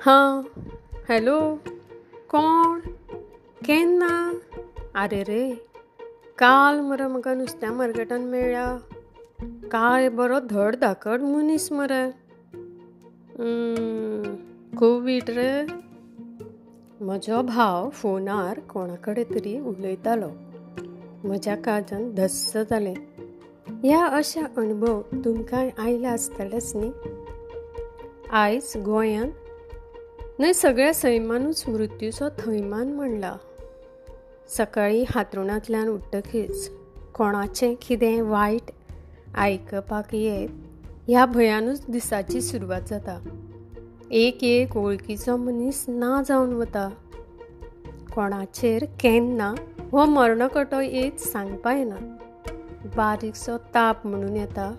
हां हॅलो कोण केन्ना? आरे रे काल मरे म्हाका नुस्त्या मार्केटान मेळ्ळा काय बरो धड धाकट मनीस मरे. कोवीड रे. म्हजो भाव फोनार कोणा कडेन तरी उलयतालो. म्हज्या काळजान धस्स जालें. ह्या अशा अणभव तुमकां आयला आसतलेच न्ही. आयज गोंयांत न्हय सगळ्या सैमानूच मृत्यूचो थैमान म्हणला सकाळीं हातरुणांतल्यान उठ्ठकीच कोणाचें कितें वायट आयकपाक येत ह्या भयानूच दिसाची सुरवात जाता. एक एक वळखीचो मनीस ना जावन वता. कोणाचेर केन्ना हो मरणकटो येत सांगपा येना. बारीकसो ताप म्हणून येता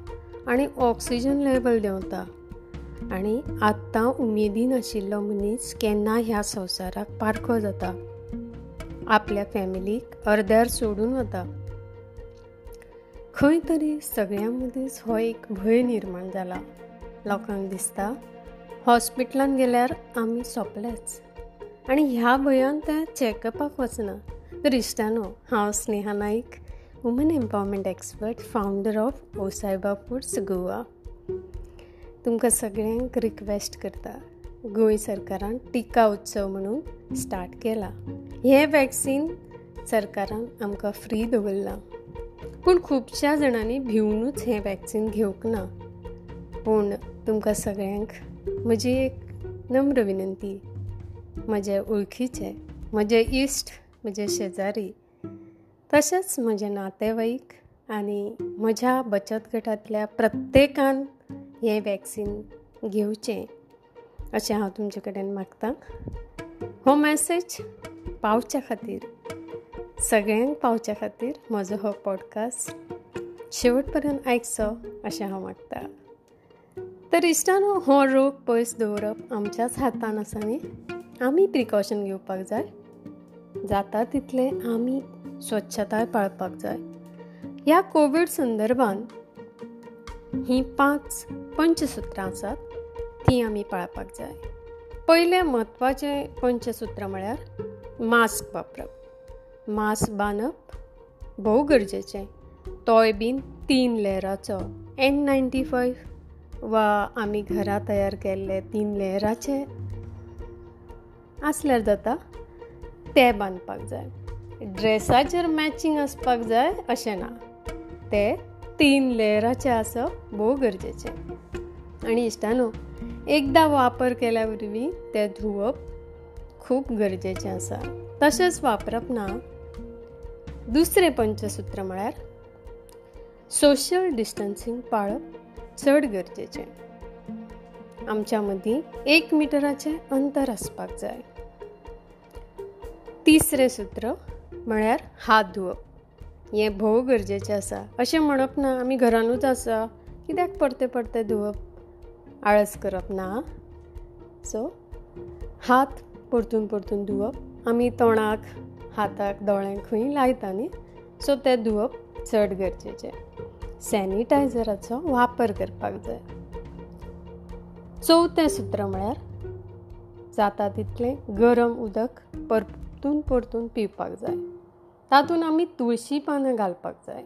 आनी ऑक्सिजन लेवल देंवता. आनी आतां उमेदीन आशिल्लो मनीस केन्ना ह्या संवसाराक पारखो जाता? आपल्या फॅमिलीक अर्द्यार सोडून वता. खंय तरी सगळ्यां मदींच हो एक भंय निर्माण जाला. लोकांक दिसता हॉस्पिटलान गेल्यार आमी सोंपलेच आनी ह्या भंयान ते चॅकअपाक वचना. तर इश्टानो हांव Sneha Naik woman empowerment expert founder of Osayba foods Goa. तुमकां सगळ्यांक रिक्वेस्ट करता. गोंय सरकारान टिका उत्सव म्हणून स्टार्ट केला. हें वॅक्सीन सरकारान आमकां फ्री दवरलां. पूण खुबश्या जाणांनी भिवनूच हें वॅक्सीन घेवंक ना. पूण तुमकां सगळ्यांक म्हजी एक नम्र विनंती. म्हजे वळखीचे म्हजे इश्ट म्हजे शेजारी तशेंच म्हजे नातेवाईक आनी म्हज्या बचत गटांतल्या प्रत्येकान हें वॅक्सीन घेवचें अशें हांव तुमचे कडेन मागतां. हो मॅसेज पावच्या खातीर सगळ्यांक पावच्या खातीर म्हजो हो पॉडकास्ट शेवट पर्यंत आयकचो अशें हांव मागतां. तर इश्टानो हो रोग पयस दवरप आमच्याच हातान आसा न्ही? आमी प्रिकॉशन घेवपाक जाय. जाता तितले आमी स्वच्छताय पाळपाक जाय. ह्या कोवीड संदर्भान ही पांच पंचसूत्रां आसात तीं आमी पाळपाक जाय. पयलें म्हत्वाचें पंचसूत्र म्हळ्यार मास्क वापरप. मास्क बांदप भोव गरजेचें. तोय बीन तीन लेयराचो. एन नायन्टी फायव वा आमी घरा तयार केल्ले तीन लेयराचे. आसल्यार जाता ते बांदपाक जाय. ड्रेसाचेर मॅचींग आसपाक जाय अशें ना. ते तीन लेयराचे आसप भोव गरजेचें. आनी इश्टानो एकदां वापर केल्या वरवीं ते धुवप खूब गरजेचें आसा तशेंच वापरप ना. दुसरें पंचसूत्र म्हळ्यार सोशल डिस्टन्सींग पाळप चड गरजेचें. आमच्या मदीं एक मिटराचें अंतर आसपाक जाय. तिसरें सूत्र म्हळ्यार हात धुवप हें भोव गरजेचें आसा अशें म्हणप ना आमी घरानूच आसा कित्याक परते परते धुवप आळस करप ना. सो हात परतून परतून धुवप. आमी तोंडाक हाताक दोळ्यांक खंय लायता न्ही? सो ते धुवप चड गरजेचें. सॅनिटायझराचो वापर करपाक जाय. चवथें सूत्र म्हळ्यार जाता तितलें गरम उदक परतून परतून पिवपाक जाय. तातूंत आमी तुळशी पानां घालपाक जाय.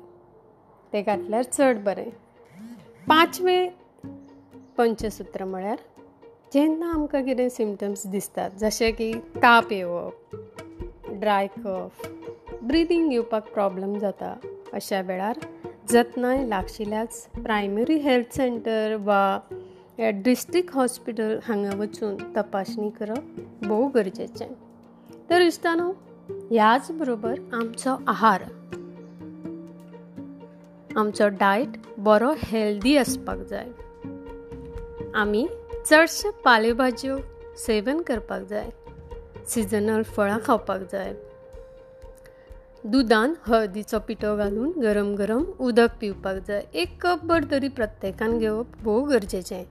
तें घातल्यार चड बरें. पांचवें पंचसूत्र म्हळ्यार जेन्ना आमकां कितें सिमटम्स दिसतात जशें की ताप येवप ड्राय कफ ब्रिदींग येवपाक प्रॉब्लम जाता अशा वेळार जतनाय लागशिल्ल्याच प्रायमरी हेल्थ सेंटर वा डिस्ट्रिक्ट हॉस्पिटल हांगा वचून तपासणी करप भोव गरजेचें. तर इश्टानो ह्याच बरोबर आमचो आहार. आमचो डायट बरो हेल्दी आसपाक जाय. आमी चडशे पालेभाज्यो सेवन करपाक जाय. सिजनल फळां खावपाक जाय. दुदान हळदीचो पिठो घालून गरम गरम उदक पिवपाक जाय. एक कप भर तरी प्रत्येकान घेवप भोव गरजेचें.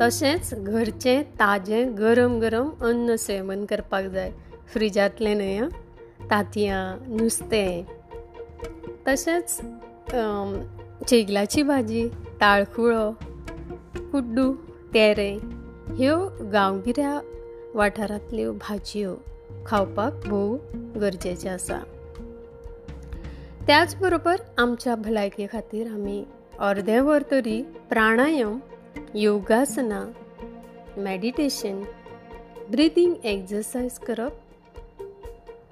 तशेंच घरचें ताजें गरम गरम अन्न सेवन करपाक जाय. फ्रिजांतलें न्हय तांतयां नुस्तें. तशेंच चेगलाची भाजी ताळखुळो कुड्डू तेरे ह्यो गांवगिऱ्या वाठारांतल्यो भाजयो खावपाक भोव गरजेचें आसा. त्याच बरोबर आमच्या भलायके खातीर आमी अर्दे वर तरी प्राणायम योगासना मॅडिटेशन ब्रिदिंग एक्सरसायज करप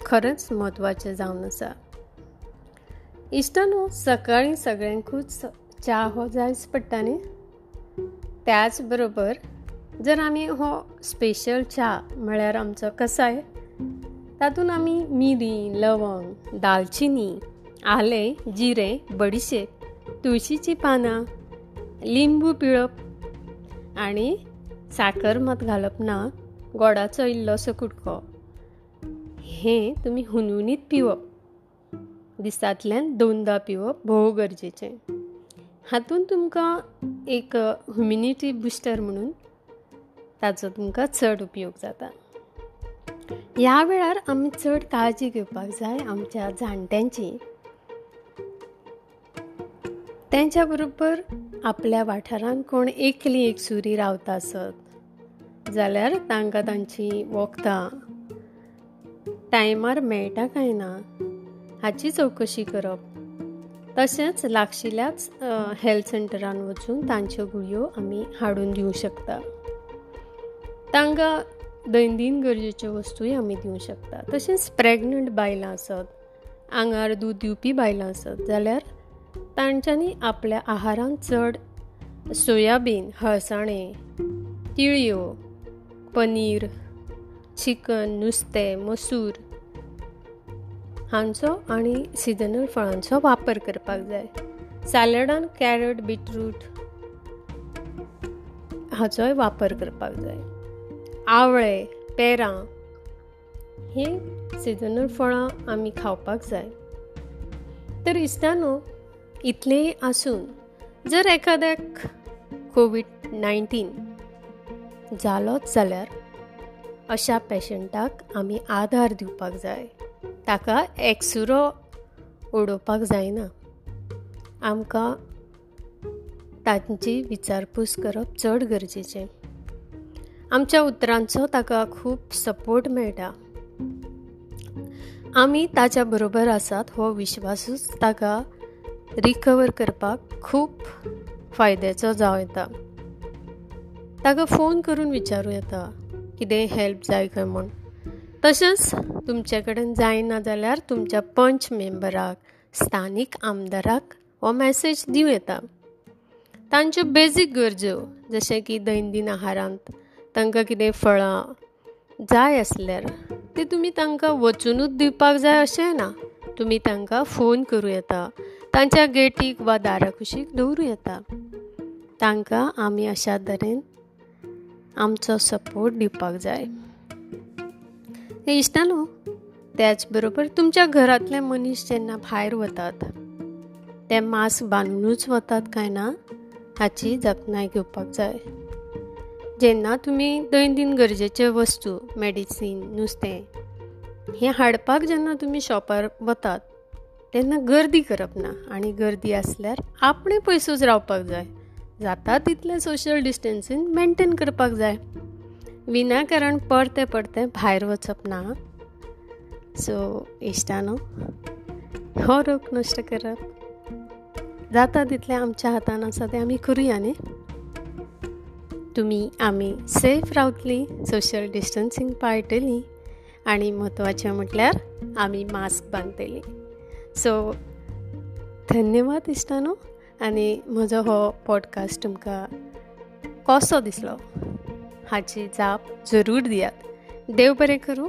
खरेंच म्हत्वाचें जावन आसा. इश्टानो सकाळीं सगळ्यांकूच च्या हो जायच पडटा न्ही? त्याच बरोबर जर आमी हो स्पेशल च्या म्हळ्यार आमचो कसाय तातूंत आमी मिरी लवंग दालचिनी आलें जिरें बडिशेप तुळशीची पानां लिंबू पिळप आनी साकर मात घालप ना गोडाचो इल्लोसो कुडको. हें तुमी हुनहुनीत पिवप. दिसांतल्यान दोनदा पिवप भोव गरजेचें. हातूंत तुमकां एक ह्युमिनिटी बुस्टर म्हणून ताचो तुमकां चड उपयोग जाता. ह्या वेळार आमी चड काळजी घेवपाक जाय आमच्या जाणट्यांची. तेंच्या बरोबर आपल्या वाठारांत कोण एकली एक सुरी रावता आसत जाल्यार तांकां तांची वखदां. टायमार मेळटा काय ना हाची चवकशी करप. तशेंच लागशिल्ल्याच हेल्थ सेंटरान वचून तांच्यो गुळयो आमी हाडून दिवंक शकता. तांकां दैनंदीन गरजेच्यो वस्तूय आमी दिवंक शकता. तशेंच प्रेग्नंट बायलां आसत आंगार दूद दिवपी बायलां आसत जाल्यार तांच्यांनी आपल्या आहारांत चड सोयाबीन हळसाणे तिळयो पनीर चिकन नुस्तें मसूर हांचो आनी सिजनल फळांचो वापर करपाक जाय. सॅलडान कॅरट बीटरूट हाचोय वापर करपाक जाय. आवळे पेरां ही सिजनल फळां आमी खावपाक जाय. तर इश्टानो इतलेंय आसून जर एखाद्याक कोवीड नायन्टीन जालोच जाल्यार अशा पेशंटाक आमी आधार दिवपाक जाय. ताका एक्सुरो उडोवपाक जायना. आमकां तांची विचारपूस करप चड गरजेचें. आमच्या उतरांचो ताका खूब सपोर्ट मेळटा. आमी ताच्या बरोबर आसात हो विश्वासूच ताका रिकवर करपाक खूब फायद्याचो जावं येता ताका फोन करून विचारूं येता कितें हेल्प जाय काय म्हूण. तशेंच तुमचे कडेन जायना जाल्यार तुमच्या पंच मेंबराक स्थानीक आमदाराक हो मॅसेज दिवं येता. तांच्यो बेजीक गरज्यो जशें की दैनंदीन आहारांत तांकां कितें फळां जाय आसल्यार ती तुमी तांकां वचुनूच दिवपाक जाय अशें ना. तुमी तांकां फोन करूं येता. तांच्या गेटीक वा दारा कुशीक दवरूं येता. तांकां आमी अशा तरेन आमचो सपोर्ट दिवपाक जाय. हे इश्टानो त्याच बरोबर तुमच्या घरांतले मनीस जेन्ना भायर वतात. ते मास्क बांदूनच वतात काय ना हाची जतनाय घेवपाक जाय. जेन्ना तुमी दैनंदीन गरजेच्यो वस्तू मेडिसीन नुस्तें हें हाडपाक जेन्ना तुमी शॉपार वतात तेन्ना गर्दी करप ना. आनी गर्दी आसल्यार आपणें पयसूच रावपाक जाय. जाता तितलें सोशल डिस्टन्सींग मेनटेन करपाक जाय. विनाकारण पडते पडते भायर वचप ना सो इश्टानो हो रोग नश्ट करप जाता तितलें आमच्या हातान आसा तें आमी करुया न्ही तुमी आमी सेफ रावतलीं सोशल डिस्टन्सींग पाळटलीं आनी म्हत्वाचें म्हटल्यार आमी मास्क बांदतलीं सो धन्यवाद इश्टानो आनी म्हजो हो पॉडकास्ट तुमकां कसो दिसलो? हाची जाप जरूर दियात. देव बरें करूं